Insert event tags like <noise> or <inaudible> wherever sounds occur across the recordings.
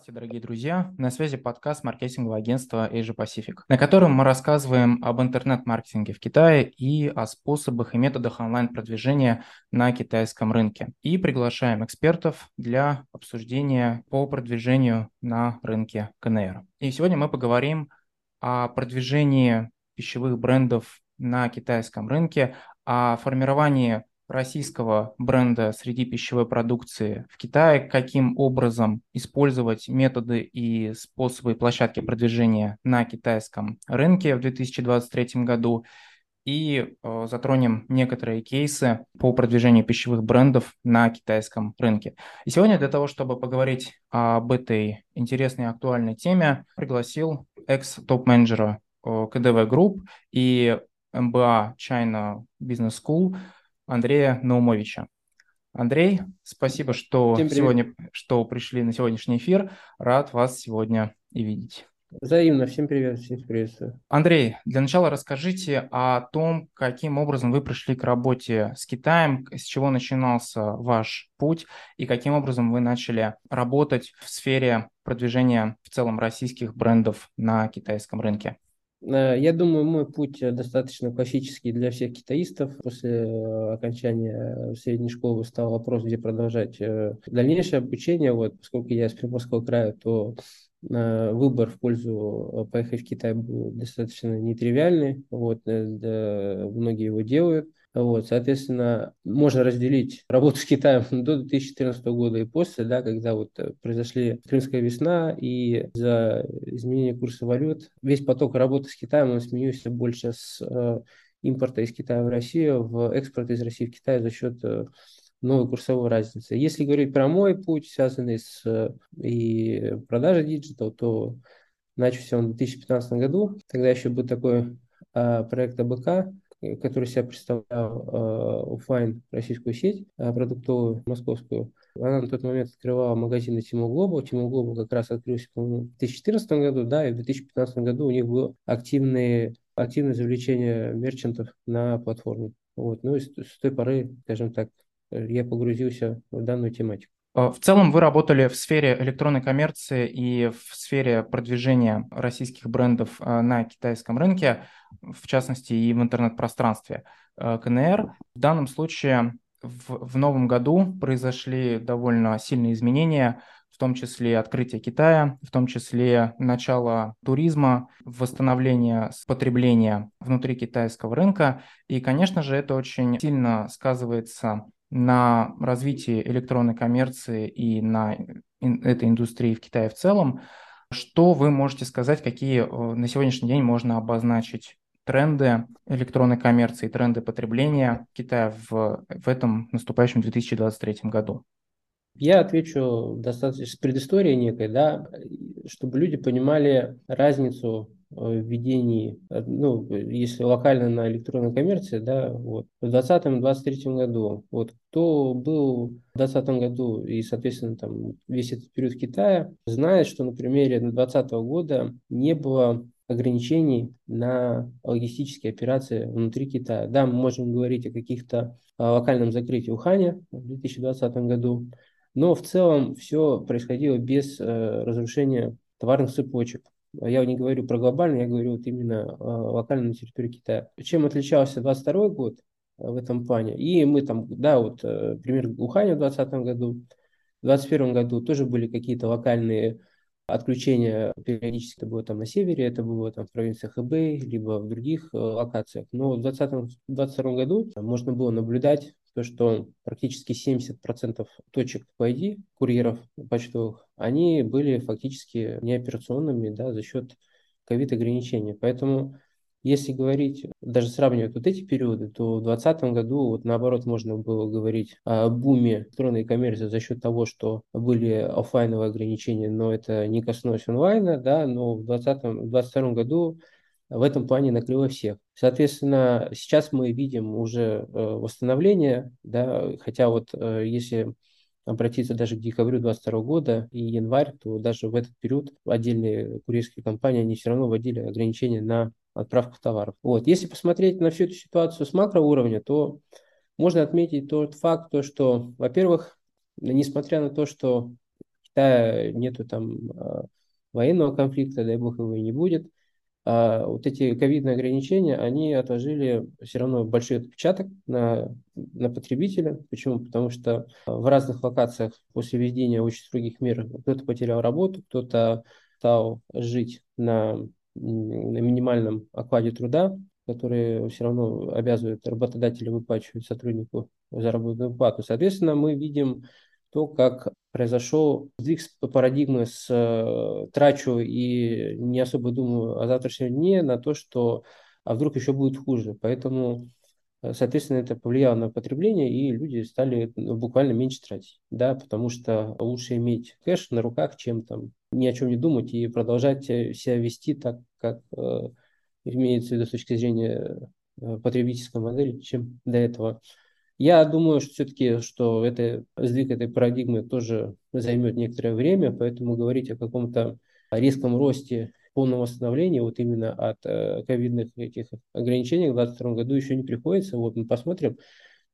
Здравствуйте, дорогие друзья! На связи подкаст маркетингового агентства Asia Pacific, на котором мы рассказываем об интернет-маркетинге в Китае и о способах и методах онлайн-продвижения на китайском рынке. И приглашаем экспертов для обсуждения по продвижению на рынке КНР. И сегодня мы поговорим о продвижении пищевых брендов на китайском рынке, о формировании российского бренда среди пищевой продукции в Китае, каким образом использовать методы и способы площадки продвижения на китайском рынке в 2023 году и э, затронем некоторые кейсы по продвижению пищевых брендов на китайском рынке. И сегодня для того, чтобы поговорить об этой интересной актуальной теме, пригласил экс-топ-менеджера э, KDV Group и MBA China Business School Андрея Наумовича. Андрей, спасибо, что сегодня что пришли на сегодняшний эфир. Рад вас сегодня и видеть. Взаимно. Всем привет, всех приветствую. Андрей, для начала расскажите о том, каким образом вы пришли к работе с Китаем, с чего начинался ваш путь и каким образом вы начали работать в сфере продвижения в целом российских брендов на китайском рынке. Э, я думаю, мой путь э, достаточно классический для всех китаистов. После э, окончания средней школы стал вопрос, где продолжать дальнейшее обучение. Вот, поскольку я из Приморского края, то выбор в пользу поехать в Китай был достаточно нетривиальный. Вот, многие его делают. Вот, соответственно, можно разделить работу с Китаем <laughs> до 2014 года и после, да, когда вот э, произошли Крымская весна и за изменение курса валют весь поток работы с Китаем он сменился больше с э, импорта из Китая в Россию в экспорт из России в Китай за счет э, новой курсовой разницы. Если говорить про мой путь, связанный с э, и продажей digital, то начался он в 2015 году. Тогда еще был такой э, проект АБК, который себя представлял э, офлайн российскую сеть э, продуктовую, московскую. Она на тот момент открывала магазины Tmall Global. Tmall Global как раз открылся, в 2014 году, да, и в 2015 году у них было активные, активное завлечение мерчантов на платформе. Вот. Ну и с, с той поры, скажем так, я погрузился в данную тематику. В целом вы работали в сфере электронной коммерции и в сфере продвижения российских брендов на китайском рынке в частности и в интернет-пространстве э, КНР. В данном случае в, в новом году произошли довольно сильные изменения, в том числе открытие Китая, в том числе начало туризма, восстановление потребления внутри китайского рынка. И, конечно же, это очень сильно сказывается на развитии электронной коммерции и на этой индустрии в Китае в целом. Что вы можете сказать, какие э, на сегодняшний день можно обозначить тренды электронной коммерции, тренды потребления Китая в, в этом наступающем 2023 году? Я отвечу достаточно с предысторией некой, да, чтобы люди понимали разницу э, в ведении, э, ну, если локально на электронной коммерции, да, вот, в 2020-2023 году, вот, кто был в 2020 году и, соответственно, там весь этот период в Китае, знает, что на примере 2020 года не было ограничений на логистические операции внутри Китая. Да, мы можем говорить о каких-то а, локальном закрытии Уханя в 2020 году, но в целом все происходило без э, разрушения товарных цепочек. Я не говорю про глобальный, я говорю вот именно э, локально на территории Китая. Чем отличался 22 год э, в этом плане? И мы там, да, вот э, пример Уханя в 2020 году, в 2021 году тоже были какие-то локальные Отключение периодически было там на севере, это было там в провинциях Хэбэй, либо в других э, локациях. Но в 2022 году можно было наблюдать то, что практически 70% точек по ID, курьеров почтовых, они были фактически неоперационными да, за счет ковид-ограничений. Поэтому если говорить, даже сравнивать вот эти периоды, то в 2020 году вот наоборот можно было говорить о буме электронной коммерции за счет того, что были офлайновые ограничения, но это не коснулось онлайна, да, но в 2020 году в этом плане накрыло всех. Соответственно, сейчас мы видим уже э, восстановление, да, хотя вот э, если обратиться даже к декабрю 2022 года и январь, то даже в этот период отдельные курьерские компании, они все равно вводили ограничения на отправку товаров. Вот. Если посмотреть на всю эту ситуацию с макроуровня, то можно отметить тот факт, то, что, во-первых, несмотря на то, что Китая нету там э, военного конфликта, дай бог его и не будет. А вот эти ковидные ограничения, они отложили все равно большой отпечаток на, на потребителя. Почему? Потому что в разных локациях после введения очень строгих мер кто-то потерял работу, кто-то стал жить на, на минимальном окладе труда, который все равно обязывает работодателя выплачивать сотруднику заработную плату. Соответственно, мы видим то, как произошел сдвиг парадигмы с э, трачу и не особо думаю о завтрашнем дне на то, что а вдруг еще будет хуже. Поэтому, э, соответственно, это повлияло на потребление, и люди стали ну, буквально меньше тратить. Да, потому что лучше иметь кэш на руках, чем там ни о чем не думать и продолжать э, себя вести так, как э, имеется в виду с точки зрения потребительской модели, чем до этого. Я думаю, что все-таки, что это, сдвиг этой парадигмы тоже займет некоторое время, поэтому говорить о каком-то резком росте полном восстановлении вот именно от э, ковидных этих ограничений в 2022 году еще не приходится. Вот мы посмотрим.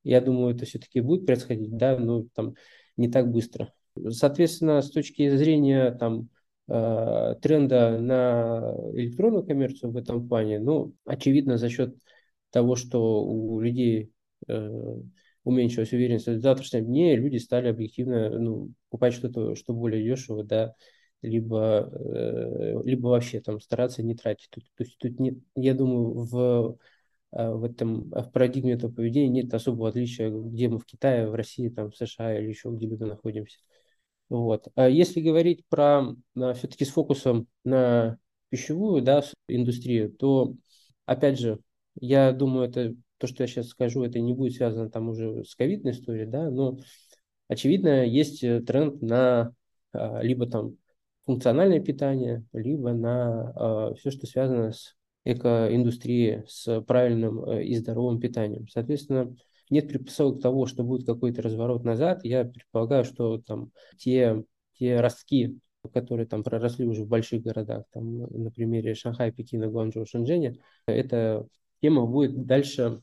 Я думаю, это все-таки будет происходить, да, но там не так быстро. Соответственно, с точки зрения там э, тренда на электронную коммерцию в этом плане, ну, очевидно, за счет того, что у людей уменьшилась уверенность в завтрашнем дне, люди стали объективно ну, покупать что-то, что более дешево, да, либо, э, либо вообще там стараться не тратить. Тут, то есть тут нет, я думаю, в, э, в этом в парадигме этого поведения нет особого отличия, где мы в Китае, в России, там, в США или еще где-либо находимся. Вот. А если говорить про все-таки с фокусом на пищевую да, индустрию, то, опять же, я думаю, это то, что я сейчас скажу, это не будет связано там уже с ковидной историей, да, но очевидно есть э, тренд на а, либо там функциональное питание, либо на а, все, что связано с экоиндустрией, с правильным э, и здоровым питанием. Соответственно, нет предпосылок того, что будет какой-то разворот назад. Я предполагаю, что там те, те ростки, которые там проросли уже в больших городах, там на примере Шанхая, Пекина, Гуанчжоу, Шэньчжэня, эта тема будет дальше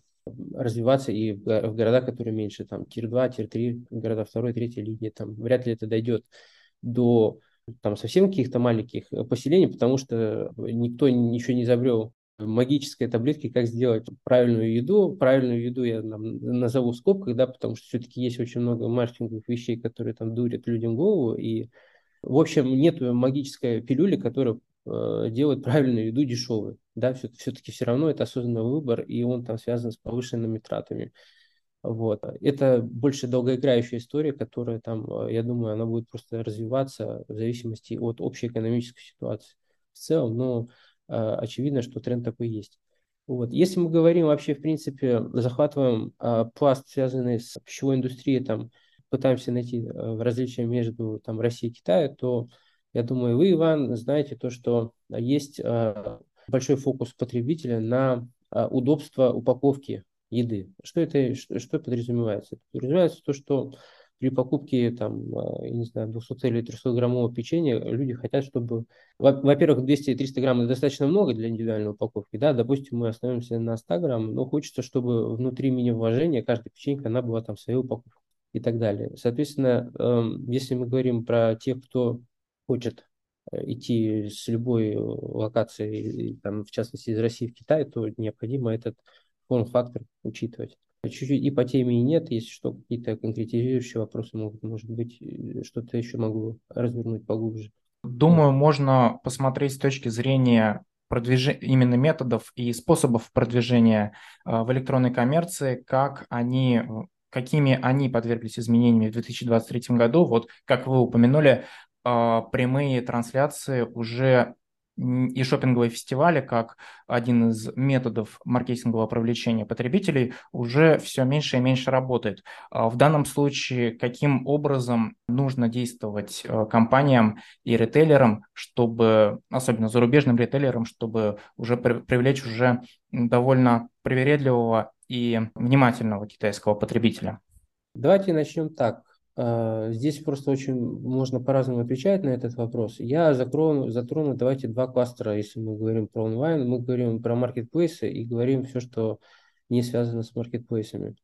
развиваться и в города, которые меньше, там, tier-2, tier-3, города второй, третьей линии, там, вряд ли это дойдет до там совсем каких-то маленьких поселений, потому что никто ничего не изобрел магической таблетки, как сделать правильную еду. Правильную еду я там, назову в скобках, да, потому что все-таки есть очень много маркетинговых вещей, которые там дурят людям голову. И, в общем, нет магической пилюли, которая э, делает правильную еду дешевой да, все-таки все равно это осознанный выбор, и он там связан с повышенными тратами. Вот. Это больше долгоиграющая история, которая там, я думаю, она будет просто развиваться в зависимости от общей экономической ситуации в целом, но э, очевидно, что тренд такой есть. Вот. Если мы говорим вообще, в принципе, захватываем э, пласт, связанный с пищевой индустрией, там, пытаемся найти э, различия между там, Россией и Китаем, то я думаю, вы, Иван, знаете то, что есть э, большой фокус потребителя на а, удобство упаковки еды. Что это что, подразумевается? Подразумевается то, что при покупке там, а, я не знаю, 200 или 300 граммового печенья люди хотят, чтобы, во-первых, 200-300 грамм достаточно много для индивидуальной упаковки, да, допустим, мы остановимся на 100 грамм, но хочется, чтобы внутри мини-вложения каждая печенька, она была там своей упаковкой и так далее. Соответственно, эм, если мы говорим про тех, кто хочет Э, идти с любой локации, там, в частности из России в Китай, то необходимо этот форм-фактор учитывать. Чуть-чуть и по теме и нет, если что, какие-то конкретизирующие вопросы могут, может быть, э, что-то еще могу развернуть поглубже. Думаю, можно посмотреть с точки зрения продвижения именно методов и способов продвижения э, в электронной коммерции, как они какими они подверглись изменениями в 2023 году. Вот, как вы упомянули, прямые трансляции уже и шопинговые фестивали как один из методов маркетингового привлечения потребителей уже все меньше и меньше работает. А в данном случае каким образом нужно действовать а, компаниям и ритейлерам, чтобы, особенно зарубежным ритейлерам, чтобы уже привлечь уже довольно привередливого и внимательного китайского потребителя? Давайте начнем так. А, здесь просто очень можно по-разному отвечать на этот вопрос. Я затрону, затрону, давайте два кластера, если мы говорим про онлайн. Мы говорим про маркетплейсы и говорим все, что не связано с маркетплейсами.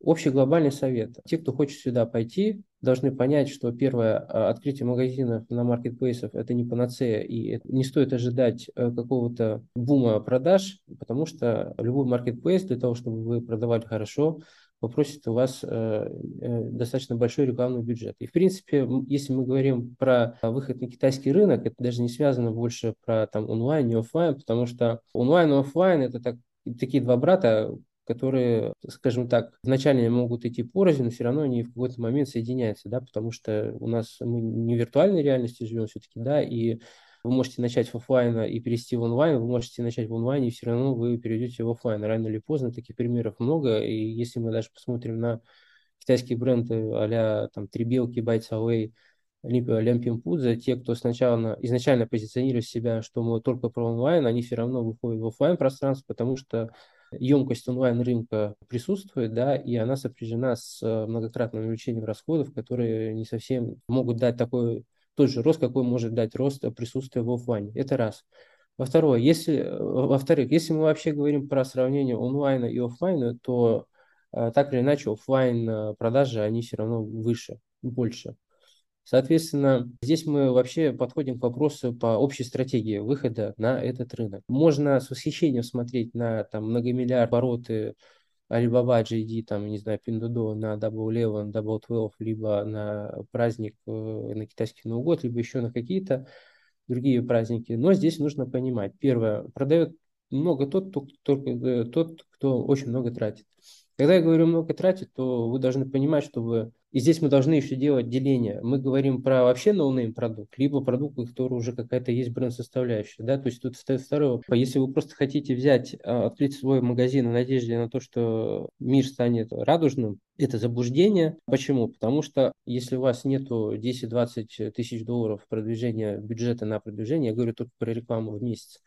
Общий глобальный совет. Те, кто хочет сюда пойти, должны понять, что первое, а, открытие магазинов на маркетплейсах – это не панацея, и не стоит ожидать э, какого-то бума продаж, потому что любой маркетплейс для того, чтобы вы продавали хорошо, попросит у вас э, э, достаточно большой рекламный бюджет. И, в принципе, если мы говорим про выход на китайский рынок, это даже не связано больше про там онлайн и офлайн, потому что онлайн и офлайн – это так, такие два брата, которые, скажем так, вначале могут идти порознь, но все равно они в какой-то момент соединяются, да, потому что у нас мы не в виртуальной реальности живем все-таки, да, и вы можете начать в офлайна и перейти в онлайн, вы можете начать в онлайне, и все равно вы перейдете в офлайн. Рано или поздно таких примеров много, и если мы даже посмотрим на китайские бренды а-ля там Трибелки, Bites Away, либо Лямпимпудза, те, кто сначала изначально позиционирует себя, что мы только про онлайн, они все равно выходят в офлайн пространство, потому что емкость онлайн-рынка присутствует, да, и она сопряжена с многократным увеличением расходов, которые не совсем могут дать такой тот же рост, какой может дать рост присутствия в офлайне. Это раз. Во-вторых, если, э, во-вторых, если мы вообще говорим про сравнение онлайна и офлайна, то э, так или иначе офлайн продажи, они все равно выше, больше. Соответственно, здесь мы вообще подходим к вопросу по общей стратегии выхода на этот рынок. Можно с восхищением смотреть на там, многомиллиард обороты Alibaba, JD, там, не знаю, Pinduoduo на Double Eleven, Double Twelve, либо на праздник, э, на китайский Новый год, либо еще на какие-то другие праздники. Но здесь нужно понимать. Первое, продает много тот, кто, э, тот, кто очень много тратит. Когда я говорю много тратить, то вы должны понимать, что вы... И здесь мы должны еще делать деление. Мы говорим про вообще no-name продукт, либо продукт, у которого уже какая-то есть бренд-составляющая. Да? То есть тут стоит второе. Если вы просто хотите взять, а, открыть свой магазин в надежде на то, что мир станет радужным, это заблуждение. Почему? Потому что если у вас нету 10-20 тысяч долларов продвижения бюджета на продвижение, я говорю только про рекламу в месяц,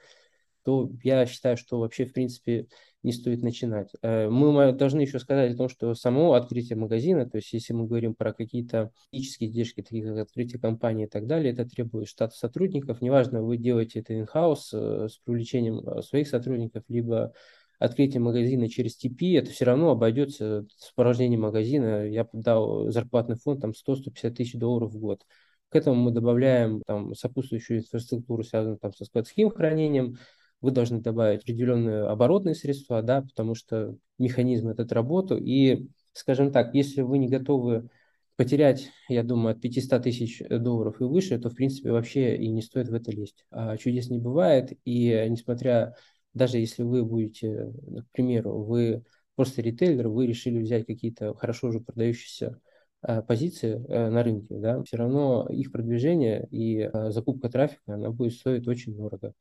то я считаю, что вообще, в принципе, не стоит начинать. Э, мы должны еще сказать о том, что само открытие магазина, то есть если мы говорим про какие-то физические издержки, такие как открытие компании и так далее, это требует штата сотрудников. Неважно, вы делаете это in-house э, с привлечением э, своих сотрудников, либо открытие магазина через TP, это все равно обойдется с порождением магазина. Я дал зарплатный фонд там 100-150 тысяч долларов в год. К этому мы добавляем там, сопутствующую инфраструктуру, связанную там, со складским хранением, вы должны добавить определенные оборотные средства, да, потому что механизм этот работу. И, скажем так, если вы не готовы потерять, я думаю, от 500 тысяч долларов и выше, то, в принципе, вообще и не стоит в это лезть. А чудес не бывает, и несмотря, даже если вы будете, к примеру, вы просто ритейлер, вы решили взять какие-то хорошо уже продающиеся а, позиции э, на рынке, да, все равно их продвижение и а, закупка трафика, она будет стоить очень дорого.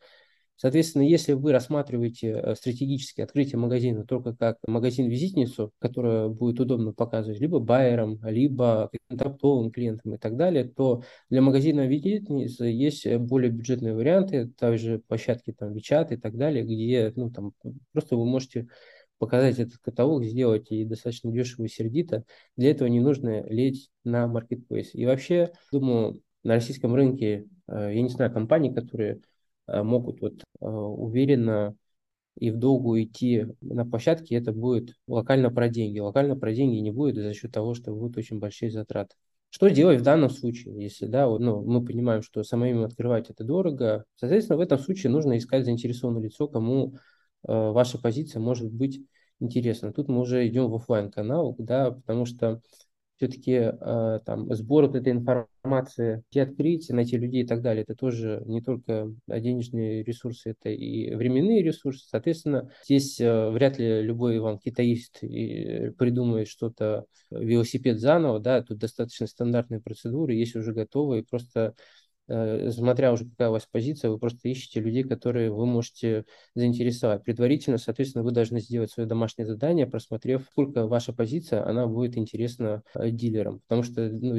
Соответственно, если вы рассматриваете э, стратегически открытие магазина только как магазин-визитницу, которая будет удобно показывать либо байерам, либо контрактовым клиентам и так далее, то для магазина-визитницы есть э, более бюджетные варианты, также площадки там WeChat и так далее, где ну, там, просто вы можете показать этот каталог, сделать и достаточно дешево и сердито. Для этого не нужно лезть на маркетплейс. И вообще, думаю, на российском рынке, э, я не знаю, компании, которые могут вот э, уверенно и в долгу идти на площадке, это будет локально про деньги. Локально про деньги не будет за счет того, что будут очень большие затраты. Что делать в данном случае, если да, ну, мы понимаем, что самим открывать это дорого, соответственно, в этом случае нужно искать заинтересованное лицо, кому э, ваша позиция может быть интересна. Тут мы уже идем в офлайн канал, да, потому что все-таки э, там сбор вот этой информации, где открыть, найти людей и так далее, это тоже не только денежные ресурсы, это и временные ресурсы. Соответственно, здесь э, вряд ли любой вам китаист и придумает что-то, велосипед заново, да, тут достаточно стандартные процедуры, есть уже готовые, просто Э, смотря уже какая у вас позиция, вы просто ищете людей, которые вы можете заинтересовать. Предварительно, соответственно, вы должны сделать свое домашнее задание, просмотрев, сколько ваша позиция, она будет интересна э, дилерам. Потому что ну,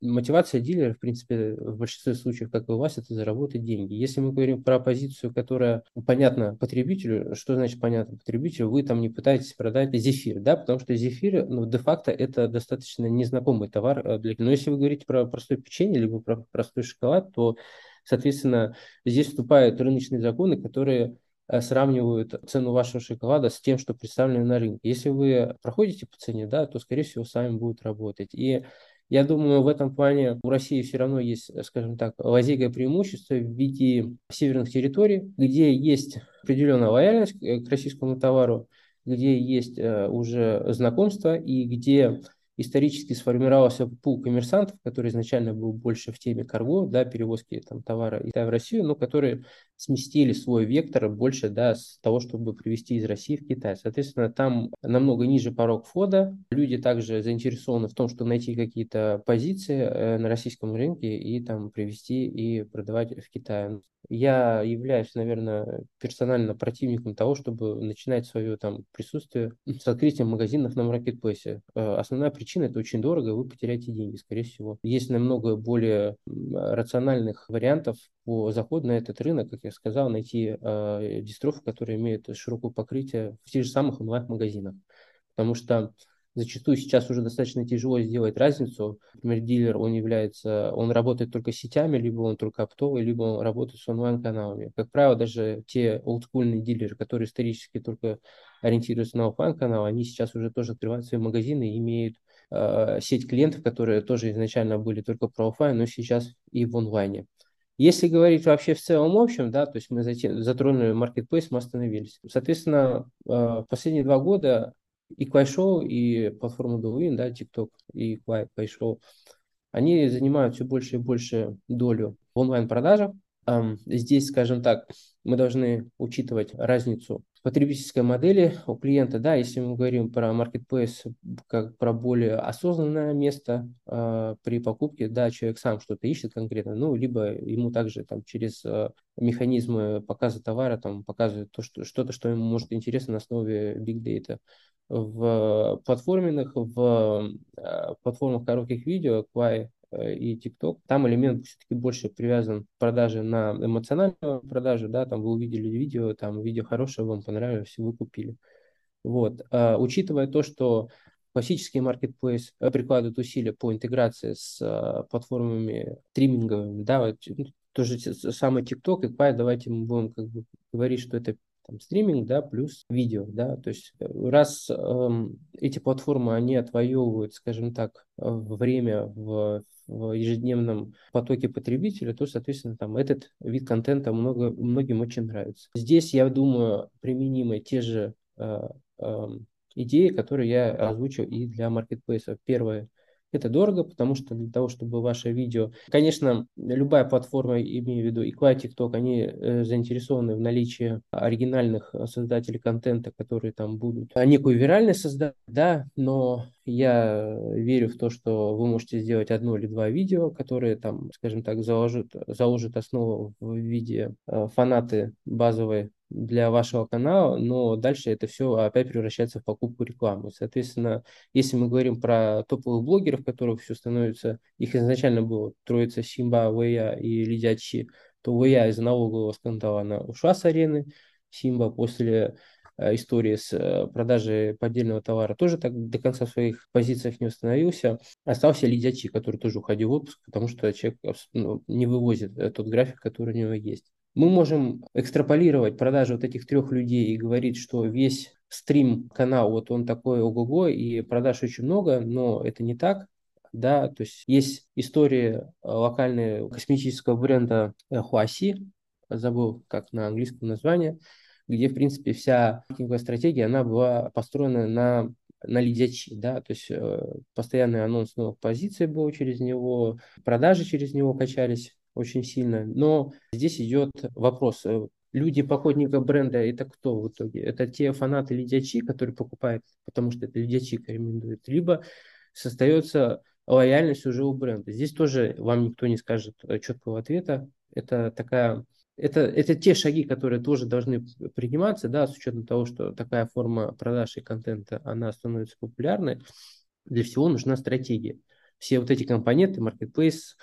мотивация дилера, в принципе, в большинстве случаев, как и у вас, это заработать деньги. Если мы говорим про позицию, которая понятна потребителю, что значит понятно потребителю, вы там не пытаетесь продать зефир, да, потому что зефир, ну, де-факто это достаточно незнакомый товар э, для... Но если вы говорите про простое печенье, либо про простой шоколад, то, соответственно, здесь вступают рыночные законы, которые э, сравнивают цену вашего шоколада с тем, что представлено на рынке. Если вы проходите по цене, да, то, скорее всего, с вами будут работать. И я думаю, в этом плане у России все равно есть, скажем так, лазейное преимущество в виде северных территорий, где есть определенная лояльность к российскому товару, где есть э, уже знакомство и где исторически сформировался пул коммерсантов, который изначально был больше в теме карго, да, перевозки там, товара из в Россию, но которые сместили свой вектор больше да, с того, чтобы привезти из России в Китай. Соответственно, там намного ниже порог входа. Люди также заинтересованы в том, чтобы найти какие-то позиции э, на российском рынке и там привезти и продавать в Китае. Я являюсь, наверное, персонально противником того, чтобы начинать свое там присутствие с открытием магазинов на маркетплейсе. Э, основная причина – это очень дорого, вы потеряете деньги, скорее всего. Есть намного более рациональных вариантов по заходу на этот рынок, как я сказал, найти э, дистров, которые имеют широкое покрытие в тех же самых онлайн-магазинах. Потому что Зачастую сейчас уже достаточно тяжело сделать разницу. Например, дилер, он является, он работает только с сетями, либо он только оптовый, либо он работает с онлайн-каналами. Как правило, даже те олдскульные дилеры, которые исторически только ориентируются на офлайн-канал, они сейчас уже тоже открывают свои магазины и имеют э, сеть клиентов, которые тоже изначально были только про офлайн, но сейчас и в онлайне. Если говорить вообще в целом общем, да, то есть мы затронули marketplace, мы остановились. Соответственно, э, последние два года и Клайшоу, и платформа Douyin, да, TikTok и Клайшоу, они занимают все больше и больше долю в онлайн-продажах. Здесь, скажем так, мы должны учитывать разницу потребительской модели у клиента, да, если мы говорим про marketplace как про более осознанное место э, при покупке, да, человек сам что-то ищет конкретно, ну, либо ему также там через э, механизмы показа товара там показывают то, что, что-то, что ему может интересно на основе big data. В платформенных, в э, платформах коротких видео, Quai и TikTok, там элемент все-таки больше привязан к продаже на эмоциональную продажу, да, там вы увидели видео, там видео хорошее, вам понравилось, вы купили. Вот. А, учитывая то, что классический маркетплейс э, прикладывает усилия по интеграции с а, платформами стриминговыми, да, вот, ну, тоже самый TikTok и Pie, давайте мы будем как бы говорить, что это там, стриминг, да, плюс видео, да, то есть э, раз эм, эти платформы, они отвоевывают, скажем так, время в в ежедневном потоке потребителя, то, соответственно, там этот вид контента много, многим очень нравится. Здесь, я думаю, применимы те же э, э, идеи, которые я озвучил и для маркетплейсов. Первое – это дорого, потому что для того, чтобы ваше видео... Конечно, любая платформа, имею в виду и Quai, TikTok, они э, заинтересованы в наличии оригинальных создателей контента, которые там будут. А некую виральность создать, да, но я верю в то, что вы можете сделать одно или два видео, которые там, скажем так, заложат, заложат основу в виде э, фанаты базовой для вашего канала, но дальше это все опять превращается в покупку рекламы. Соответственно, если мы говорим про топовых блогеров, которых все становится, их изначально было троица Симба, Вэя и Лидячи, то Вэя из-за налогового скандала она ушла с арены, Симба после э, истории с э, продажей поддельного товара тоже так до конца своих позициях не установился. Остался Лидячи, который тоже уходил в отпуск, потому что человек ну, не вывозит э, тот график, который у него есть. Мы можем экстраполировать продажи вот этих трех людей и говорить, что весь стрим-канал, вот он такой ого-го, и продаж очень много, но это не так. Да, то есть есть истории э, локальные косметического бренда Huasi, забыл как на английском название, где, в принципе, вся маркетинговая стратегия, она была построена на на лидячи, да, то есть э, постоянный анонс новых позиций был через него, продажи через него качались, очень сильно. Но здесь идет вопрос. Э, люди походника бренда это кто в итоге? Это те фанаты Лидячи, которые покупают, потому что это Лидячи рекомендует, либо создается лояльность уже у бренда. Здесь тоже вам никто не скажет э, четкого ответа. Это такая это, это те шаги, которые тоже должны приниматься, да, с учетом того, что такая форма продажи контента, она становится популярной. Для всего нужна стратегия. Все вот эти компоненты, marketplace,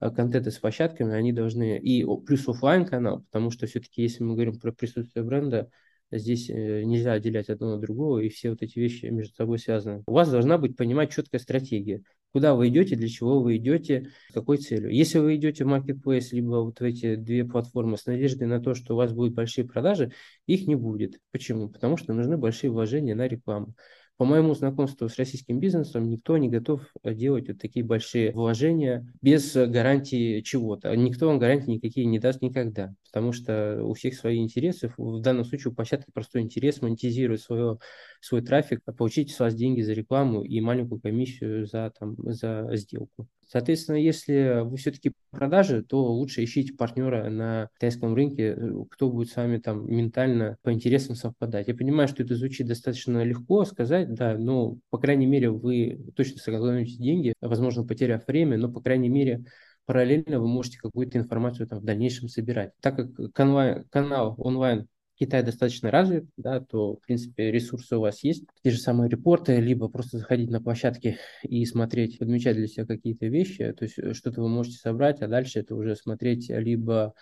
контенты с площадками, они должны, и плюс офлайн канал, потому что все-таки, если мы говорим про присутствие бренда, Здесь э, нельзя отделять одно от другого, и все вот эти вещи между собой связаны. У вас должна быть понимать четкая стратегия. Куда вы идете, для чего вы идете, с какой целью. Если вы идете в Marketplace, либо вот в эти две платформы с надеждой на то, что у вас будут большие продажи, их не будет. Почему? Потому что нужны большие вложения на рекламу. По моему знакомству с российским бизнесом, никто не готов делать вот такие большие вложения без гарантии чего-то. Никто вам гарантии никакие не даст никогда, потому что у всех свои интересы. В данном случае у площадки простой интерес монетизировать свое, свой трафик, получить с вас деньги за рекламу и маленькую комиссию за, там, за сделку. Соответственно, если вы все-таки продажи, то лучше ищите партнера на китайском рынке, кто будет с вами там ментально по интересам совпадать. Я понимаю, что это звучит достаточно легко сказать, да, но, по крайней мере, вы точно сэкономите деньги, возможно, потеряв время, но, по крайней мере, параллельно вы можете какую-то информацию там в дальнейшем собирать. Так как канал, канал онлайн Китай достаточно развит, да, то, в принципе, ресурсы у вас есть. Те же самые репорты, либо просто заходить на площадки и смотреть, подмечать для себя какие-то вещи, то есть э, что-то вы можете собрать, а дальше это уже смотреть, либо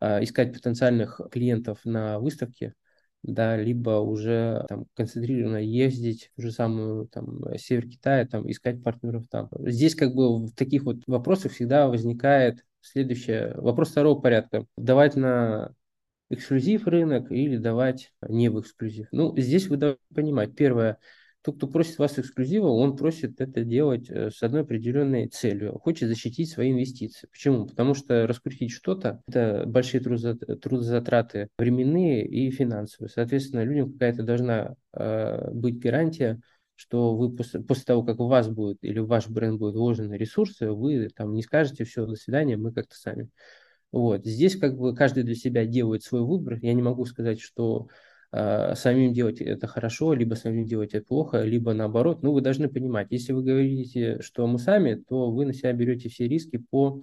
э, искать потенциальных клиентов на выставке, да, либо уже там концентрированно ездить в ту же самую там север Китая, там искать партнеров там. Здесь как бы в таких вот вопросах всегда возникает следующее, вопрос второго порядка. Давать на эксклюзив рынок или давать не в эксклюзив. Ну, здесь вы должны понимать, первое, тот, кто просит вас эксклюзива, он просит это делать э, с одной определенной целью, хочет защитить свои инвестиции. Почему? Потому что раскрутить что-то – это большие трудозатраты временные и финансовые. Соответственно, людям какая-то должна э, быть гарантия, что вы после, после того, как у вас будет или в ваш бренд будет вложены ресурсы, вы там не скажете все, до свидания, мы как-то сами. Вот. Здесь как бы каждый для себя делает свой выбор. Я не могу сказать, что э, самим делать это хорошо, либо самим делать это плохо, либо наоборот. Ну, вы должны понимать, если вы говорите, что мы сами, то вы на себя берете все риски по,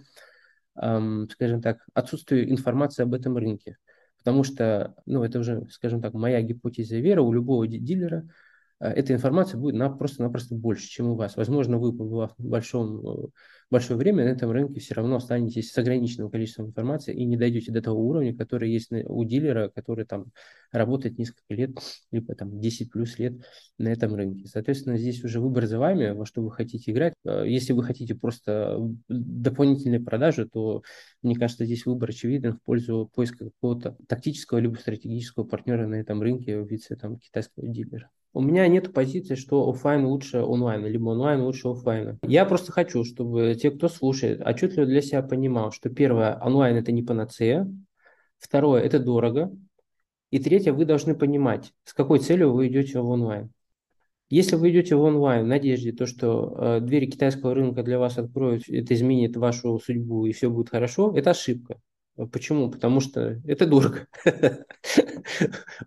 эм, скажем так, отсутствию информации об этом рынке. Потому что, ну, это уже, скажем так, моя гипотеза вера у любого дилера – Э, эта информация будет на, просто-напросто больше, чем у вас. Возможно, вы, побывав большом, э, большое время на этом рынке, все равно останетесь с ограниченным количеством информации и не дойдете до того уровня, который есть у дилера, который там работает несколько лет, либо там 10 плюс лет на этом рынке. Соответственно, здесь уже выбор за вами, во что вы хотите играть. Э, если вы хотите просто дополнительные продажи, то, мне кажется, здесь выбор очевиден в пользу поиска какого-то тактического либо стратегического партнера на этом рынке в виде там, китайского дилера. У меня нет позиции, что офлайн лучше онлайна, либо онлайн лучше офлайна. Я просто хочу, чтобы те, кто слушает, отчетливо для себя понимал, что первое, онлайн это не панацея, второе, это дорого, и третье, вы должны понимать, с какой целью вы идете в онлайн. Если вы идете в онлайн в надежде, то, что э, двери китайского рынка для вас откроют, это изменит вашу судьбу и все будет хорошо, это ошибка. Почему? Потому что это дорого. <laughs>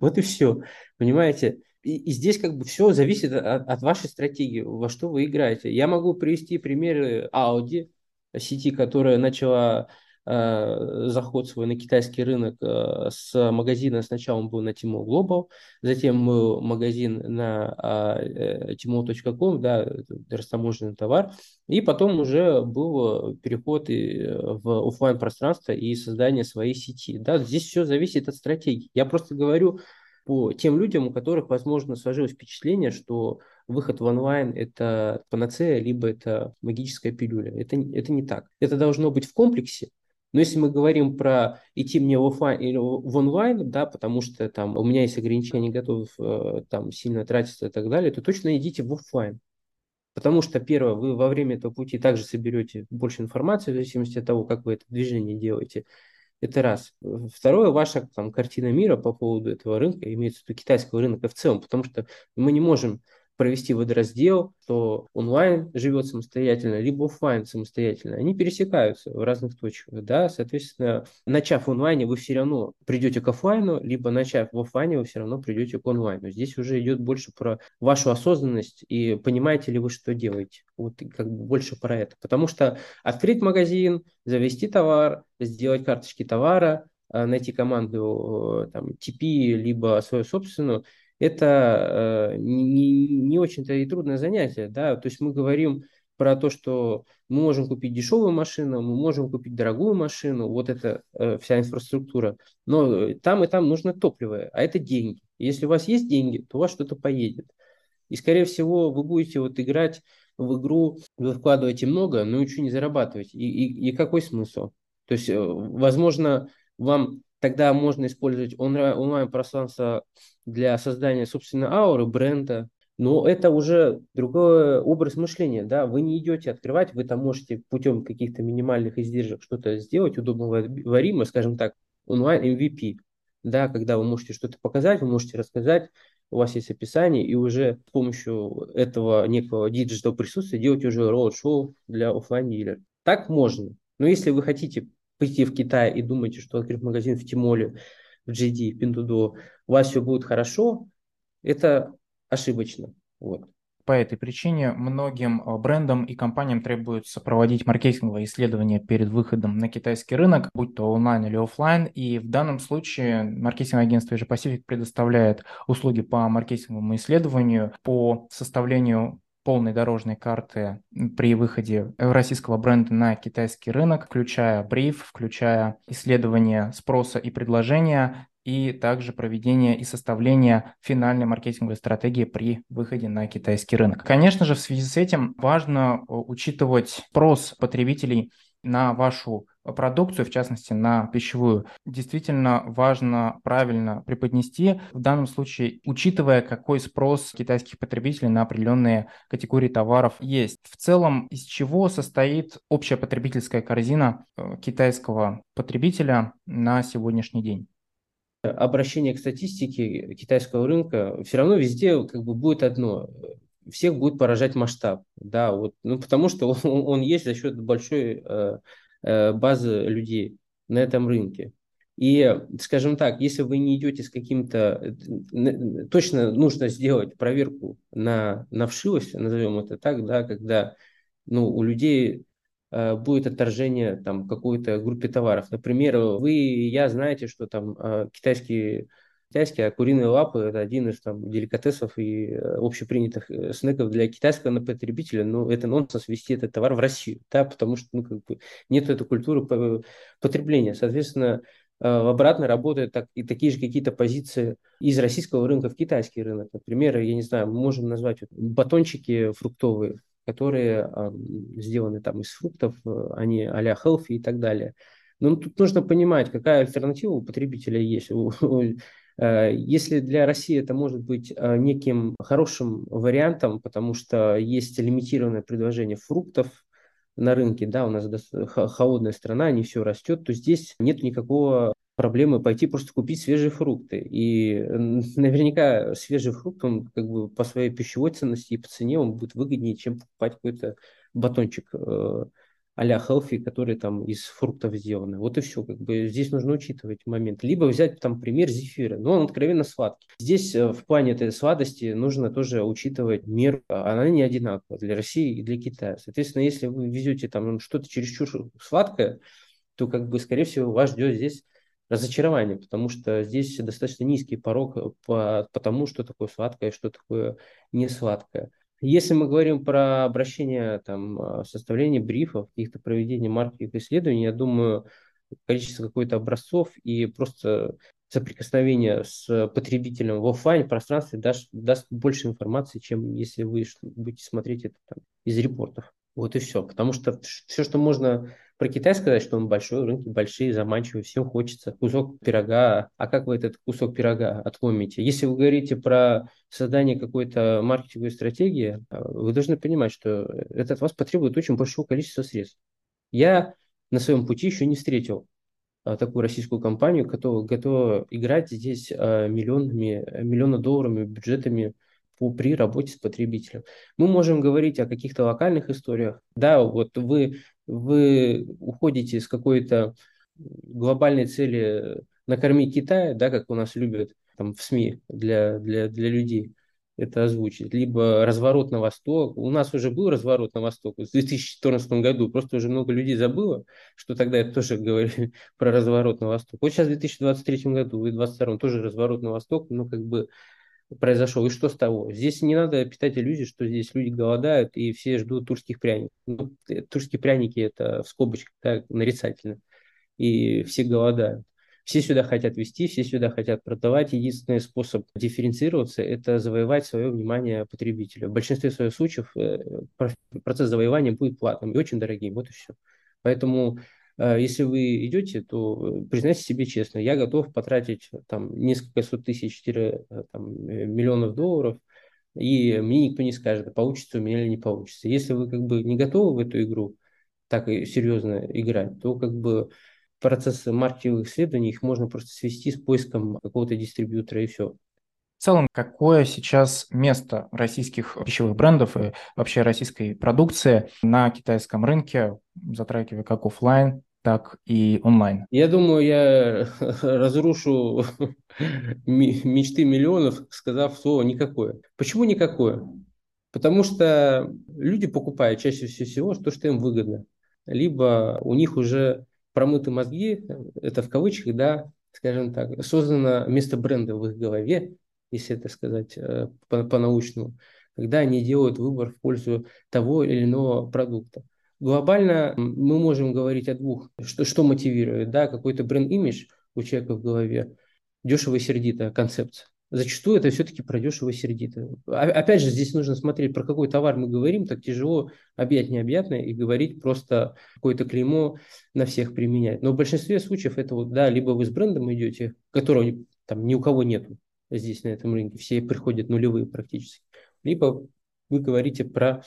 Вот и все. Понимаете? И, и здесь как бы все зависит от, от вашей стратегии, во что вы играете. Я могу привести примеры Audi, сети, которая начала э, заход свой на китайский рынок э, с магазина. Сначала он был на Timo Global, затем был магазин на э, timo.com, да, растаможенный товар, и потом уже был переход и в офлайн пространство и создание своей сети. Да, здесь все зависит от стратегии. Я просто говорю по тем людям, у которых, возможно, сложилось впечатление, что выход в онлайн – это панацея, либо это магическая пилюля. Это, это не так. Это должно быть в комплексе, но если мы говорим про идти мне в офлайн или в онлайн, да, потому что там у меня есть ограничения, готов э, там сильно тратиться и так далее, то точно идите в офлайн. Потому что, первое, вы во время этого пути также соберете больше информации, в зависимости от того, как вы это движение делаете. Это раз. Второе, ваша там, картина мира по поводу этого рынка, имеется в виду китайского рынка в целом, потому что мы не можем провести водораздел, то онлайн живет самостоятельно, либо офлайн самостоятельно. Они пересекаются в разных точках. Да? Соответственно, начав в онлайне, вы все равно придете к офлайну, либо начав в офлайне, вы все равно придете к онлайну. Здесь уже идет больше про вашу осознанность и понимаете ли вы, что делаете. Вот как бы больше про это. Потому что открыть магазин, завести товар, сделать карточки товара, э, найти команду э, там, TP, либо свою собственную – это э, не, не очень-то и трудное занятие, да, то есть мы говорим про то, что мы можем купить дешевую машину, мы можем купить дорогую машину, вот это э, вся инфраструктура. Но там и там нужно топливо, а это деньги. Если у вас есть деньги, то у вас что-то поедет. И, скорее всего, вы будете вот играть в игру, вы вкладываете много, но ничего не зарабатываете. И, и, и какой смысл? То есть, э, возможно, вам тогда можно использовать онлайн-пространство для создания собственной ауры, бренда, но это уже другой образ мышления, да, вы не идете открывать, вы там можете путем каких-то минимальных издержек что-то сделать удобного варимо, скажем так, онлайн MVP, да, когда вы можете что-то показать, вы можете рассказать, у вас есть описание, и уже с помощью этого некого digital присутствия делать уже роуд-шоу для офлайн дилера. Так можно. Но если вы хотите прийти в Китай и думаете, что открыть магазин в Tmall, в GD, в Пиндудо, у вас все будет хорошо, это ошибочно. Вот. По этой причине многим э, брендам и компаниям требуется проводить маркетинговые исследования перед выходом на китайский рынок, будь то онлайн или офлайн. И в данном случае маркетинговое агентство Asia Pacific предоставляет услуги по маркетинговому исследованию, по составлению полной дорожной карты при выходе российского бренда на китайский рынок, включая бриф, включая исследование спроса и предложения, и также проведение и составление финальной маркетинговой стратегии при выходе на китайский рынок. Конечно же, в связи с этим важно э, учитывать спрос потребителей на вашу продукцию, в частности на пищевую, действительно важно правильно преподнести, в данном случае учитывая, какой спрос китайских потребителей на определенные категории товаров есть. В целом, из чего состоит общая потребительская корзина э, китайского потребителя на сегодняшний день? обращение к статистике китайского рынка, все равно везде как бы будет одно. Всех будет поражать масштаб. Да, вот, ну, потому что <laughs> он, он есть за счет большой э, э, базы людей на этом рынке. И, скажем так, если вы не идете с каким-то... Э, точно нужно сделать проверку на, на вшивость, назовем это так, да, когда ну, у людей Э, будет отторжение там какой-то группе товаров. Например, вы я знаете, что там э, китайские китайские, а куриные лапы – это один из там, деликатесов и э, общепринятых снеков для китайского потребителя. Но это нонсенс ввести этот товар в Россию, да, потому что ну, как бы нет этой культуры потребления. Соответственно, обратно работают так, и такие же какие-то позиции из российского рынка в китайский рынок. Например, я не знаю, мы можем назвать вот, батончики фруктовые которые сделаны там из фруктов, э, они а-ля healthy и так далее. Но тут нужно понимать, какая альтернатива у потребителя есть. Э, если для России это может быть э, неким хорошим вариантом, потому что есть лимитированное предложение фруктов на рынке, да, у нас холодная страна, не все растет, то здесь нет никакого проблемы пойти просто купить свежие фрукты. И <laughs> наверняка свежий фрукт, он как бы по своей пищевой ценности и по цене он будет выгоднее, чем покупать какой-то батончик э, а-ля healthy, который там из фруктов сделаны. Вот и все. Как бы здесь нужно учитывать момент. Либо взять там пример зефира, но он откровенно сладкий. Здесь э, в плане этой сладости нужно тоже учитывать меру. Она не одинаковая для России и для Китая. Соответственно, если вы везете там что-то чересчур сладкое, то как бы, скорее всего, вас ждет здесь разочарование, потому что здесь достаточно низкий порог э, по, по тому, что такое сладкое, что такое не сладкое. Если мы говорим про обращение, там, а, составление брифов, каких-то проведения маркетинг исследований, я думаю, количество какой-то образцов и просто соприкосновение с потребителем в офлайн пространстве даст, даст больше информации, чем если вы будете смотреть это там, из репортов. Вот и все. Потому что все, что можно про Китай сказать, что он большой, рынки большие, заманчивые, всем хочется кусок пирога. А как вы этот кусок пирога отломите? Если вы говорите про создание какой-то маркетинговой стратегии, э, вы должны понимать, что это от вас потребует очень большого количества средств. Я на своем пути еще не встретил э, такую российскую компанию, которая готова играть здесь э, миллионами, миллиона долларами, бюджетами по, при работе с потребителем. Мы можем говорить о каких-то локальных историях. Да, вот вы вы уходите с какой-то глобальной цели накормить Китай, да, как у нас любят там в СМИ для, для, для людей это озвучить, либо разворот на восток. У нас уже был разворот на восток в 2014 году, просто уже много людей забыло, что тогда это тоже <laughs> говорили про разворот на восток. Вот сейчас в 2023 году, в 2022 тоже разворот на восток, ну как бы произошел, и что с того? Здесь не надо питать иллюзии, что здесь люди голодают и все ждут тульских пряников. Ну, э, тульские пряники это в скобочках так, нарицательно, и все голодают. Все сюда хотят вести, все сюда хотят продавать. Единственный способ дифференцироваться – это завоевать свое внимание потребителя. В большинстве своих случаев э, процесс завоевания будет платным и очень дорогим. Вот и все. Поэтому если вы идете, то признайте себе честно, я готов потратить там несколько сот тысяч там, миллионов долларов, и мне никто не скажет, получится у меня или не получится. Если вы как бы не готовы в эту игру так серьезно играть, то как бы процессы маркетинговых исследований, их можно просто свести с поиском какого-то дистрибьютора и все. В целом, какое сейчас место российских пищевых брендов и вообще российской продукции на китайском рынке, затрагивая как офлайн, так и онлайн? Я думаю, я <laughs> разрушу <laughs> мечты миллионов, сказав слово «никакое». Почему никакое? Потому что люди покупают чаще всего то, что им выгодно. Либо у них уже промыты мозги, это в кавычках, да, скажем так, создано место бренда в их голове, если это сказать э, по-научному, когда они делают выбор в пользу того или иного продукта. Глобально мы можем говорить о двух, что, что мотивирует, да, какой-то бренд-имидж у человека в голове, дешево и сердито концепция зачастую это все-таки про дешево и сердито. Опять же, здесь нужно смотреть, про какой товар мы говорим, так тяжело объять необъятное и говорить просто какое-то клеймо на всех применять. Но в большинстве случаев это вот, да, либо вы с брендом идете, которого там ни у кого нету здесь на этом рынке, все приходят нулевые практически, либо вы говорите про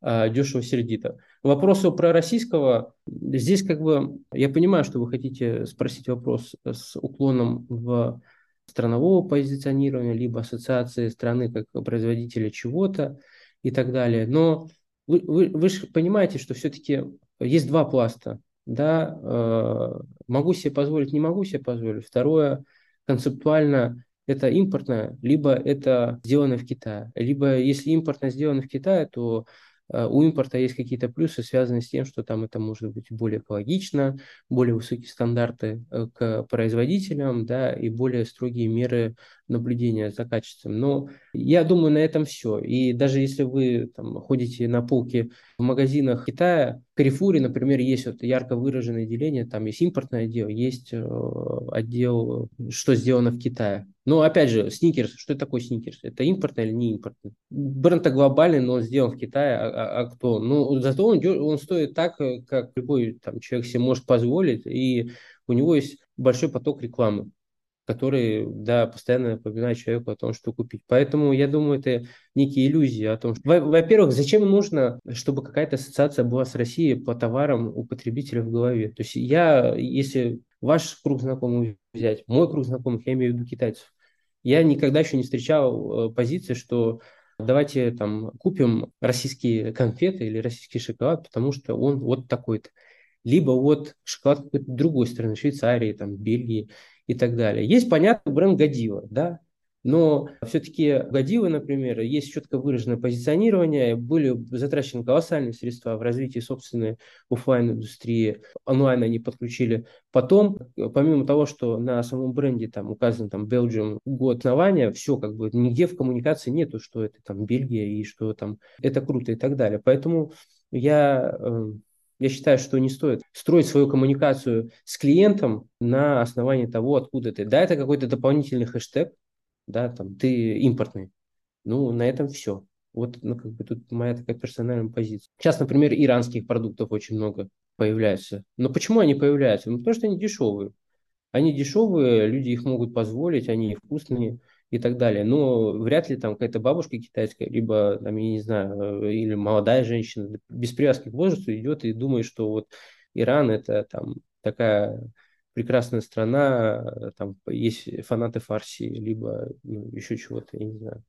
а, дешево сердито. Вопросу про российского, здесь как бы, я понимаю, что вы хотите спросить вопрос с уклоном в странового позиционирования, либо ассоциации страны как производителя чего-то и так далее. Но вы, вы, вы же понимаете, что все-таки есть два пласта. Да, э, могу себе позволить, не могу себе позволить. Второе, концептуально это импортное, либо это сделано в Китае. Либо если импортно сделано в Китае, то у импорта есть какие-то плюсы, связанные с тем, что там это может быть более экологично, более высокие стандарты э, к производителям, да, и более строгие меры наблюдения за качеством. Но я думаю, на этом все. И даже если вы там, ходите на полки в магазинах Китая, в Карифуре, например, есть вот ярко выраженное деление, там есть импортный отдел, есть э, отдел, что сделано в Китае. Но опять же, сникерс, что такое сникерс? Это импортный или не импортный? Бренд-то глобальный, но он сделан в Китае, а, а, а кто? Ну, зато он, он стоит так, как любой там, человек себе может позволить, и у него есть большой поток рекламы который, да, постоянно напоминает человеку о том, что купить. Поэтому я думаю, это некие иллюзии о том, что, во-первых, зачем нужно, чтобы какая-то ассоциация была с Россией по товарам у потребителя в голове. То есть я, если ваш круг знакомых взять, мой круг знакомых, я имею в виду китайцев, я никогда еще не встречал э, позиции, что давайте там купим российские конфеты или российский шоколад, потому что он вот такой-то. Либо вот шоколад какой-то другой страны, Швейцарии, там, Бельгии и так далее. Есть, понятно, бренд Годила, да, но все-таки у например, есть четко выраженное позиционирование, были затрачены колоссальные средства в развитии собственной офлайн индустрии онлайн они подключили. Потом, помимо того, что на самом бренде там указан там Belgium год основания, все как бы нигде в коммуникации нету, что это там Бельгия и что там это круто и так далее. Поэтому я эм, я считаю, что не стоит строить свою коммуникацию с клиентом на основании того, откуда ты. Да, это какой-то дополнительный хэштег, да, там, ты импортный. Ну, на этом все. Вот, ну, как бы тут моя такая персональная позиция. Сейчас, например, иранских продуктов очень много появляется. Но почему они появляются? Ну, потому что они дешевые. Они дешевые, люди их могут позволить, они вкусные и так далее. Но вряд ли там какая-то бабушка китайская, либо, там, я не знаю, э, или молодая женщина без привязки к возрасту идет и думает, что вот Иран это там такая прекрасная страна, э, там есть фанаты фарси, либо ну, еще чего-то, я не знаю.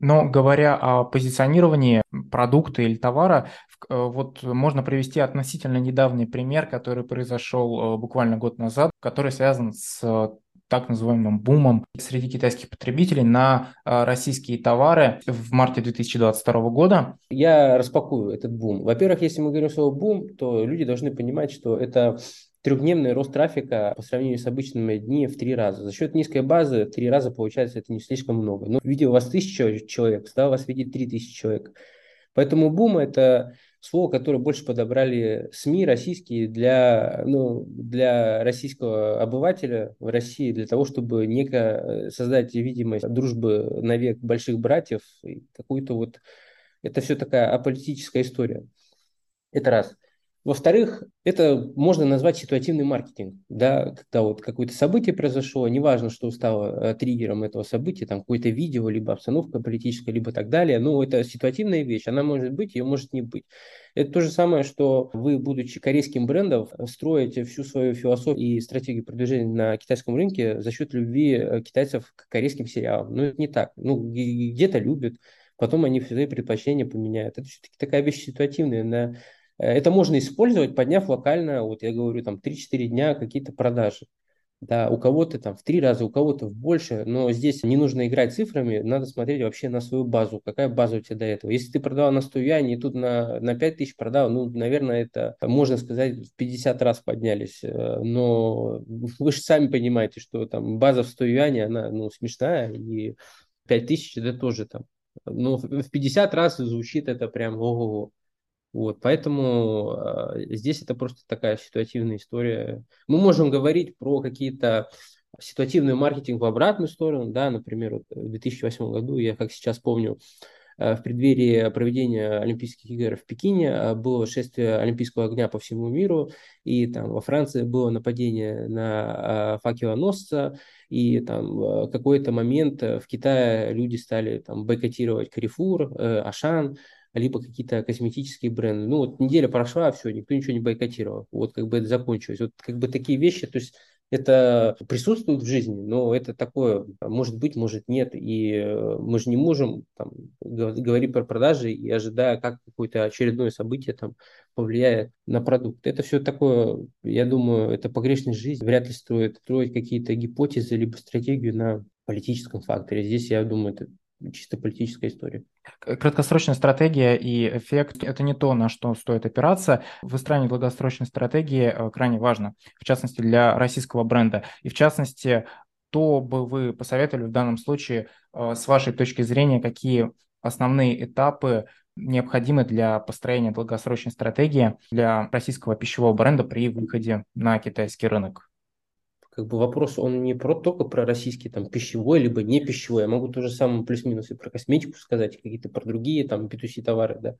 Но говоря о позиционировании продукта или товара, э, вот можно привести относительно недавний пример, который произошел буквально год назад, который связан с так называемым бумом среди китайских потребителей на а, российские товары в марте 2022 года? Я распакую этот бум. Во-первых, если мы говорим слово бум, то люди должны понимать, что это трехдневный рост трафика по сравнению с обычными дни в три раза. За счет низкой базы три раза получается это не слишком много. Но видео у вас тысяча человек, стало вас видеть три тысячи человек. Поэтому бум – это слово, которое больше подобрали СМИ российские для, ну, для российского обывателя в России, для того, чтобы неко э, создать видимость дружбы на век больших братьев, какую-то вот... Это все такая аполитическая история. Это раз. Во-вторых, это можно назвать ситуативный маркетинг. Да, когда вот какое-то событие произошло, неважно, что стало э, триггером этого события, там какое-то видео, либо обстановка политическая, либо так далее, но это ситуативная вещь, она может быть, ее может не быть. Это то же самое, что вы, будучи корейским брендом, строите всю свою философию и стратегию продвижения на китайском рынке за счет любви э, китайцев к корейским сериалам. Но это не так. Ну, где-то любят, потом они свои предпочтения поменяют. Это все-таки такая вещь ситуативная, на это можно использовать, подняв локально, вот я говорю, там 3-4 дня какие-то продажи. Да, у кого-то там в три раза, у кого-то в больше, но здесь не нужно играть цифрами, надо смотреть вообще на свою базу, какая база у тебя до этого. Если ты продавал на 100 юаней тут на, на 5 тысяч продал, ну, наверное, это, можно сказать, в 50 раз поднялись, э, но вы же сами понимаете, что там база в 100 юаней, она, ну, смешная, и 5 тысяч это тоже там, ну, в 50 раз звучит это прям ого-го. Вот, поэтому э, здесь это просто такая ситуативная история. Мы можем говорить про какие-то ситуативный маркетинг в обратную сторону, да, например, вот в 2008 году, я как сейчас помню, в преддверии проведения Олимпийских игр в Пекине было шествие Олимпийского огня по всему миру, и там во Франции было нападение на факелоносца, и там какой-то момент в Китае люди стали там бойкотировать Карифур, Ашан, либо какие-то косметические бренды. Ну вот неделя прошла, все, никто ничего не бойкотировал. Вот как бы это закончилось. Вот как бы такие вещи, то есть это присутствует в жизни, но это такое, может быть, может нет. И э, мы же не можем там, говорить про продажи и ожидая, как какое-то очередное событие там повлияет на продукт. Это все такое, я думаю, это погрешность жизни. Вряд ли стоит строить какие-то гипотезы либо стратегию на политическом факторе. Здесь, я думаю, это чисто политическая история. Краткосрочная стратегия и эффект – это не то, на что стоит опираться. Выстраивание долгосрочной стратегии э, крайне важно, в частности, для российского бренда. И в частности, то бы вы посоветовали в данном случае, э, с вашей точки зрения, какие основные этапы необходимы для построения долгосрочной стратегии для российского пищевого бренда при выходе на китайский рынок? Как бы вопрос, он не про, только про российский там пищевой, либо не пищевой. Я могу то же самое плюс-минус и про косметику сказать, какие-то про другие там B2C товары, да.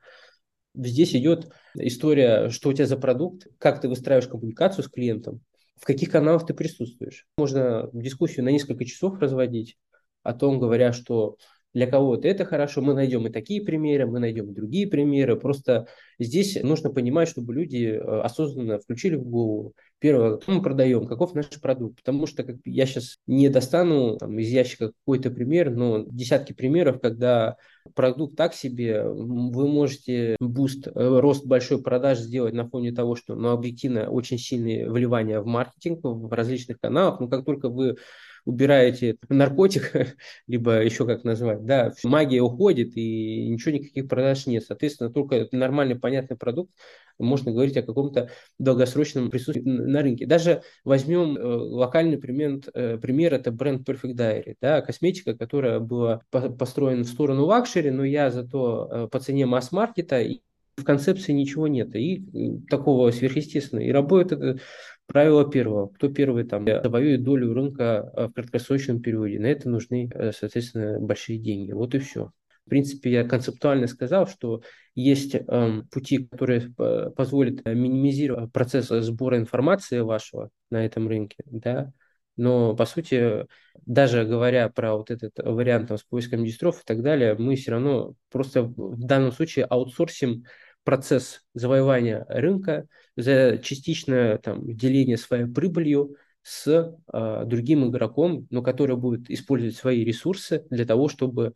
Здесь идет история, что у тебя за продукт, как ты выстраиваешь коммуникацию с клиентом, в каких каналах ты присутствуешь. Можно дискуссию на несколько часов разводить о том, говоря, что для кого-то это хорошо, мы найдем и такие примеры, мы найдем и другие примеры. Просто здесь нужно понимать, чтобы люди э, осознанно включили в голову. Первое, что мы продаем, каков наш продукт. Потому что как, я сейчас не достану там, из ящика какой-то пример, но десятки примеров, когда продукт так себе, вы можете boost, э, рост большой продаж сделать на фоне того, что ну, объективно очень сильные вливания в маркетинг в различных каналах, но как только вы убираете наркотик, <laughs> либо еще как назвать, да, магия уходит и ничего, никаких продаж нет. Соответственно, только нормальный, понятный продукт, можно говорить о каком-то долгосрочном присутствии на рынке. Даже возьмем э, локальный пример, э, пример, это бренд Perfect Diary, да, косметика, которая была построена в сторону luxury, но я зато э, по цене масс-маркета и в концепции ничего нет. И такого сверхъестественного. И работает Правило первого. Кто первый там завоюет долю рынка в краткосрочном периоде. На это нужны, соответственно, большие деньги. Вот и все. В принципе, я концептуально сказал, что есть э, пути, которые позволят минимизировать процесс сбора информации вашего на этом рынке, да, но, по сути, даже говоря про вот этот вариант там, с поиском дистров и так далее, мы все равно просто в данном случае аутсорсим процесс завоевания рынка, за частичное там, деление своей прибылью с э, другим игроком, но который будет использовать свои ресурсы для того, чтобы э,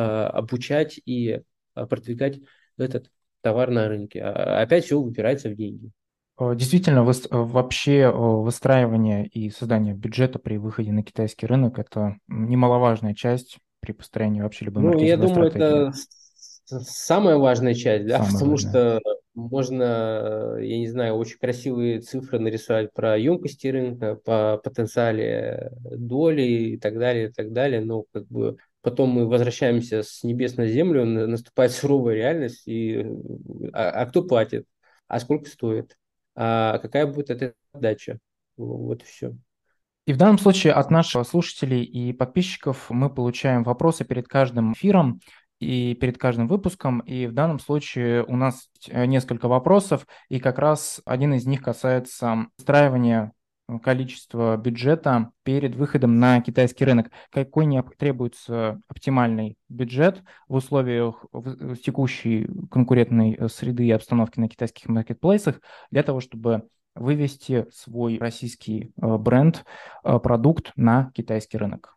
обучать и э, продвигать этот товар на рынке. А, опять все выпирается в деньги. Э, действительно, э, вообще э, выстраивание и создание бюджета при выходе на китайский рынок– это немаловажная часть при построении вообще любой Ну, я думаю, стратегии. это самая важная часть, да, Самое потому важное. что можно, я не знаю, очень красивые цифры нарисовать про емкости рынка, по потенциале доли и так далее, и так далее, но как бы потом мы возвращаемся с небес на землю, на- наступает суровая реальность, и а, а кто платит, а сколько стоит, а какая будет эта отдача, вот и все. И в данном случае от наших слушателей и подписчиков мы получаем вопросы перед каждым эфиром и перед каждым выпуском. И в данном случае у нас э, несколько вопросов, и как раз один из них касается выстраивания количества бюджета перед выходом на китайский рынок. Какой не требуется оптимальный бюджет в условиях текущей конкурентной э, среды и обстановки на китайских маркетплейсах для того, чтобы вывести свой российский э, бренд, э, продукт на китайский рынок.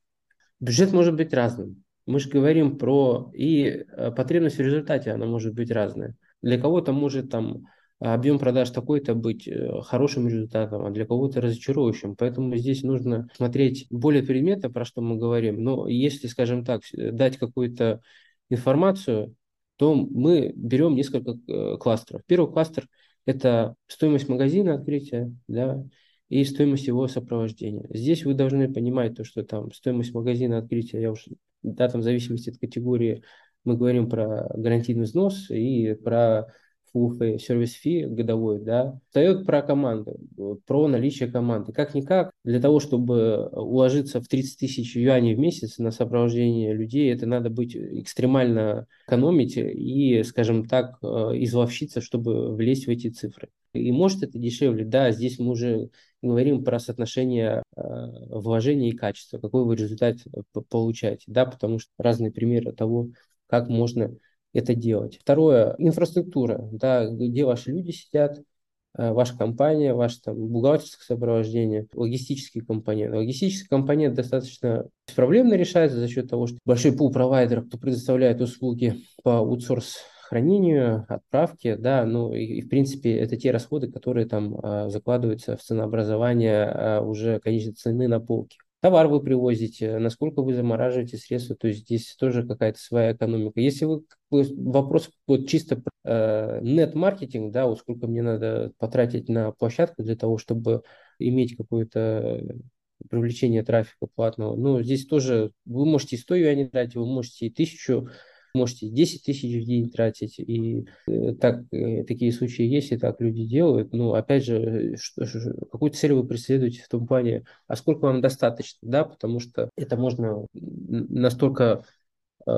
Бюджет может быть разным. Мы же говорим про и потребность в результате, она может быть разная. Для кого-то может там объем продаж такой-то быть э, хорошим результатом, а для кого-то разочарующим. Поэтому здесь нужно смотреть более предметно, про что мы говорим. Но если, скажем так, дать какую-то информацию, то мы берем несколько э, кластеров. Первый кластер – это стоимость магазина открытия, да, и стоимость его сопровождения. Здесь вы должны понимать то, что там стоимость магазина открытия, я уж, да, там в зависимости от категории, мы говорим про гарантийный взнос и про full сервис фи годовой, да, встает про команду, про наличие команды. Как-никак, для того, чтобы уложиться в 30 тысяч юаней в месяц на сопровождение людей, это надо быть экстремально экономить и, скажем так, э, изловщиться, чтобы влезть в эти цифры. И может это дешевле, да, здесь мы уже говорим про соотношение э, вложения и качества, какой вы результат получаете, да, потому что разные примеры того, как можно это делать. Второе, инфраструктура, да, где ваши люди сидят, э, ваша компания, ваше там, бухгалтерское сопровождение, логистический компонент. Логистический компонент достаточно беспроблемно решается за счет того, что большой пул провайдеров, кто предоставляет услуги по аутсорс хранению, отправке, да, ну и, и в принципе это те расходы, которые там а, закладываются в ценообразование а, уже конечной цены на полке. Товар вы привозите, насколько вы замораживаете средства, то есть здесь тоже какая-то своя экономика. Если вы вопрос вот чисто э, нет-маркетинг, да, вот сколько мне надо потратить на площадку для того, чтобы иметь какое-то привлечение трафика платного. Ну, здесь тоже вы можете и 100 юаней тратить, вы можете и 1000 можете 10 тысяч в день тратить, и э, так, э, такие случаи есть, и так люди делают. Но опять же, что, какую цель вы преследуете в том плане, а сколько вам достаточно, да, потому что это можно настолько э,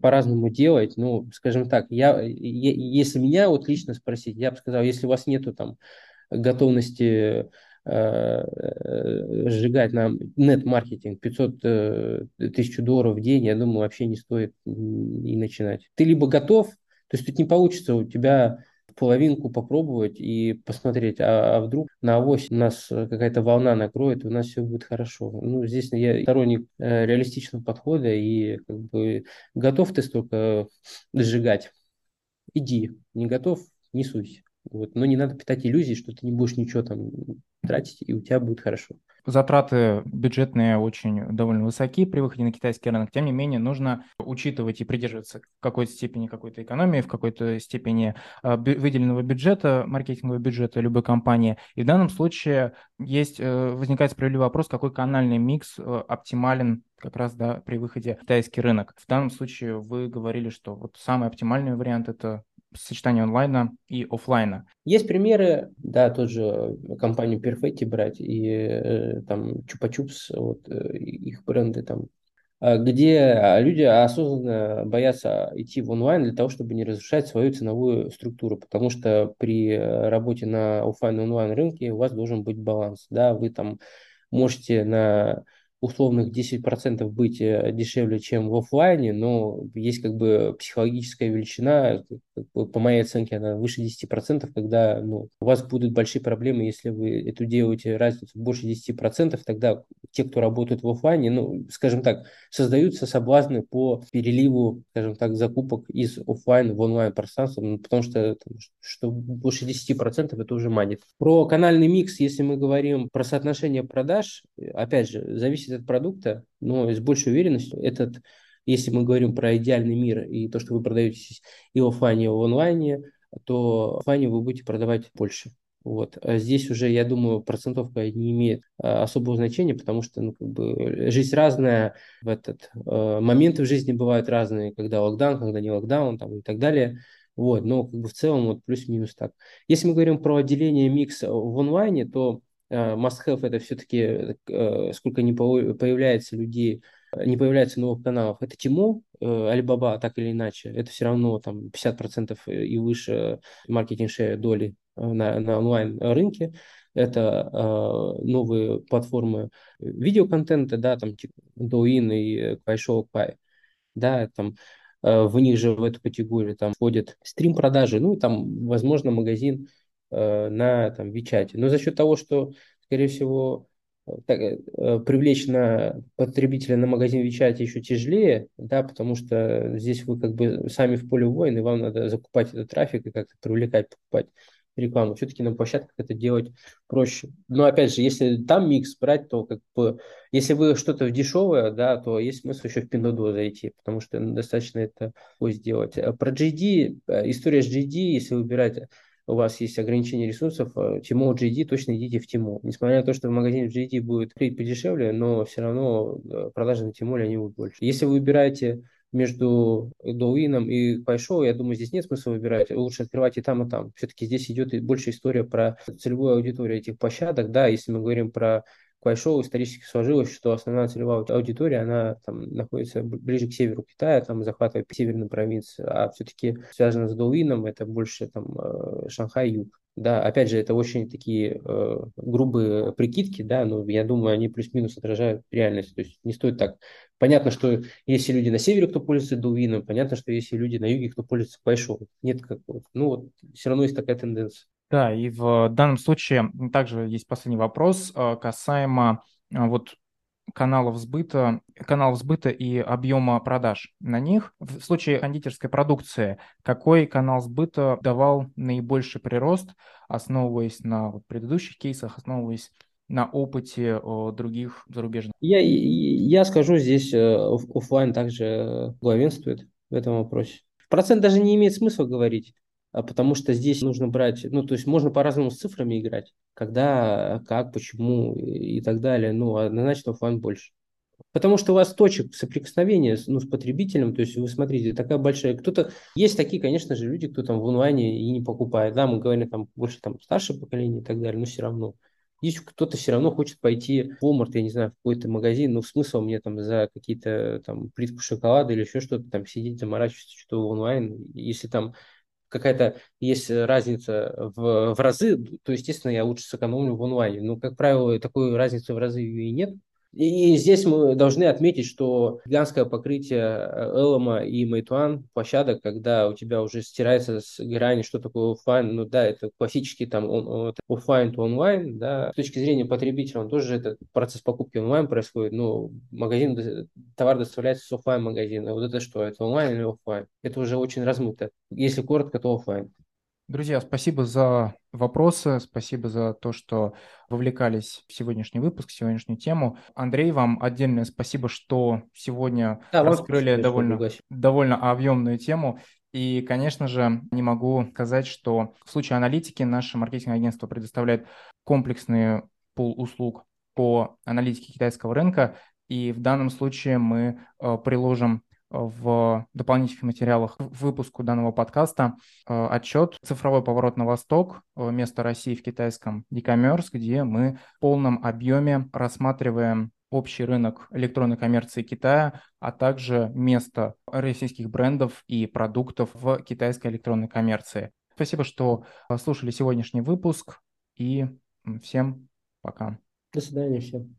по-разному делать. Ну, скажем так, я, я, если меня вот лично спросить, я бы сказал, если у вас нету там готовности Э, сжигать на нет-маркетинг 500 э, тысяч долларов в день, я думаю, вообще не стоит и начинать. Ты либо готов, то есть тут не получится у тебя половинку попробовать и посмотреть, а, а вдруг на авось нас какая-то волна накроет, и у нас все будет хорошо. Ну, здесь я сторонник э, реалистичного подхода, и как бы готов ты столько сжигать, иди, не готов, не суйся. Вот. Но не надо питать иллюзии, что ты не будешь ничего там тратить, и у тебя будет хорошо. Затраты бюджетные очень довольно высоки при выходе на китайский рынок. Тем не менее, нужно учитывать и придерживаться в какой-то степени какой-то экономии, в какой-то степени а, выделенного бюджета, маркетингового бюджета любой компании. И в данном случае есть, э, возникает справедливый вопрос, какой канальный микс э, оптимален как раз да, при выходе в китайский рынок. В данном случае вы говорили, что вот самый оптимальный вариант это сочетание онлайна и офлайна. Есть примеры, да, тот же компанию Perfetti брать и э, там Чупа-Чупс, вот э, их бренды там, а, где люди осознанно боятся идти в онлайн для того, чтобы не разрушать свою ценовую структуру, потому что при работе на офлайн онлайн рынке у вас должен быть баланс, да, вы там можете на условных 10% быть э, дешевле, чем в офлайне, но есть как бы психологическая величина, по моей оценке, она выше 10%, когда ну, у вас будут большие проблемы, если вы эту делаете разницу больше 10%, тогда те, кто работает в офлайне, ну, скажем так, создаются соблазны по переливу, скажем так, закупок из офлайн в онлайн пространство, ну, потому что, там, что больше 10% это уже манит. Про канальный микс, если мы говорим про соотношение продаж, опять же, зависит от продукта, но с большей уверенностью этот если мы говорим про идеальный мир и то, что вы продаетесь и в офлайне, и в онлайне, то офлайне вы будете продавать больше. Вот. А здесь уже, я думаю, процентовка не имеет а, особого значения, потому что ну, как бы, жизнь разная, в этот, э, моменты в жизни бывают разные, когда локдаун, когда не локдаун там, и так далее. Вот, но как бы в целом вот плюс-минус так. Если мы говорим про отделение микса в онлайне, то must-have это все-таки э, сколько не появляется людей, не появляется новых каналов. Это Тимо, э, Alibaba, так или иначе, это все равно там 50% и выше маркетинг доли на, на онлайн-рынке. Это э, новые платформы видеоконтента, да, там типа Douyin и Kuaishou Pay, да, там э, в них же в эту категорию там входят стрим-продажи, ну, там, возможно, магазин э, на там WeChat. Но за счет того, что, скорее всего, так, э, привлечь на потребителя на магазин WeChat еще тяжелее, да, потому что здесь вы как бы сами в поле воин, вам надо закупать этот трафик и как-то привлекать, покупать рекламу. Все-таки на площадках это делать проще. Но опять же, если там микс брать, то как бы, если вы что-то в дешевое, да, то есть смысл еще в Pinduoduo зайти, потому что достаточно это сделать. А про GD, э, история с GD, если выбирать у вас есть ограничение ресурсов, Тимо э, GD, точно идите в Тимо. Несмотря на то, что в магазине GD будет подешевле, но все равно э, продажи на Тимоле они будут больше. Если вы выбираете между Доуином и Пайшоу, я думаю, здесь нет смысла выбирать. Лучше открывать и там, и там. Все-таки здесь идет больше история про целевую аудиторию этих площадок. Да, если мы говорим про Куайшоу исторически сложилось, что основная целевая аудитория, она там находится ближе к северу Китая, там захватывает северную провинцию, а все-таки связано с Доуином, это больше там э, Шанхай, юг. Да, опять же, это очень такие э, грубые прикидки, да, но я думаю, они плюс-минус отражают реальность. То есть не стоит так. Понятно, что если люди на севере, кто пользуется Дуином, понятно, что если люди на юге, кто пользуется Пайшоу. Нет какого. Ну вот, все равно есть такая тенденция. Да, и в данном случае также есть последний вопрос э, касаемо э, вот каналов сбыта, каналов сбыта и объема продаж на них. В случае кондитерской продукции, какой канал сбыта давал наибольший прирост, основываясь на предыдущих кейсах, основываясь на опыте других зарубежных? Я, я скажу, здесь э, офлайн также главенствует в этом вопросе. Процент даже не имеет смысла говорить. А потому что здесь нужно брать, ну, то есть можно по-разному с цифрами играть, когда, как, почему и так далее, ну, однозначно офлайн больше. Потому что у вас точек соприкосновения ну, с потребителем, то есть вы смотрите, такая большая, кто-то, есть такие, конечно же, люди, кто там в онлайне и не покупает, да, мы говорим там больше там старшее поколение и так далее, но все равно. Есть кто-то все равно хочет пойти в Walmart, я не знаю, в какой-то магазин, ну, смысл мне там за какие-то там плитку шоколада или еще что-то там сидеть, заморачиваться, что-то онлайн, если там какая-то есть разница в, в разы, то, естественно, я лучше сэкономлю в онлайне. Но, как правило, такой разницы в разы и нет. И здесь мы должны отметить, что гигантское покрытие Элома и Мейтуан площадок, когда у тебя уже стирается с грани, что такое офлайн, ну да, это классический там офлайн to онлайн, да, с точки зрения потребителя, он тоже этот процесс покупки онлайн происходит, но магазин, товар доставляется с офлайн магазина. Вот это что, это онлайн или офлайн? Это уже очень размыто. Если коротко, то офлайн. Друзья, спасибо за вопросы, спасибо за то, что вовлекались в сегодняшний выпуск, в сегодняшнюю тему. Андрей, вам отдельное спасибо, что сегодня да, раскрыли довольно, довольно объемную тему. И, конечно же, не могу сказать, что в случае аналитики наше маркетинговое агентство предоставляет комплексный пул услуг по аналитике китайского рынка. И в данном случае мы э, приложим в дополнительных материалах в выпуску данного подкаста э, отчет «Цифровой поворот на восток. Э, место России в китайском e-commerce», где мы в полном объеме рассматриваем общий рынок электронной коммерции Китая, а также место российских брендов и продуктов в китайской электронной коммерции. Спасибо, что слушали сегодняшний выпуск и всем пока. До свидания всем.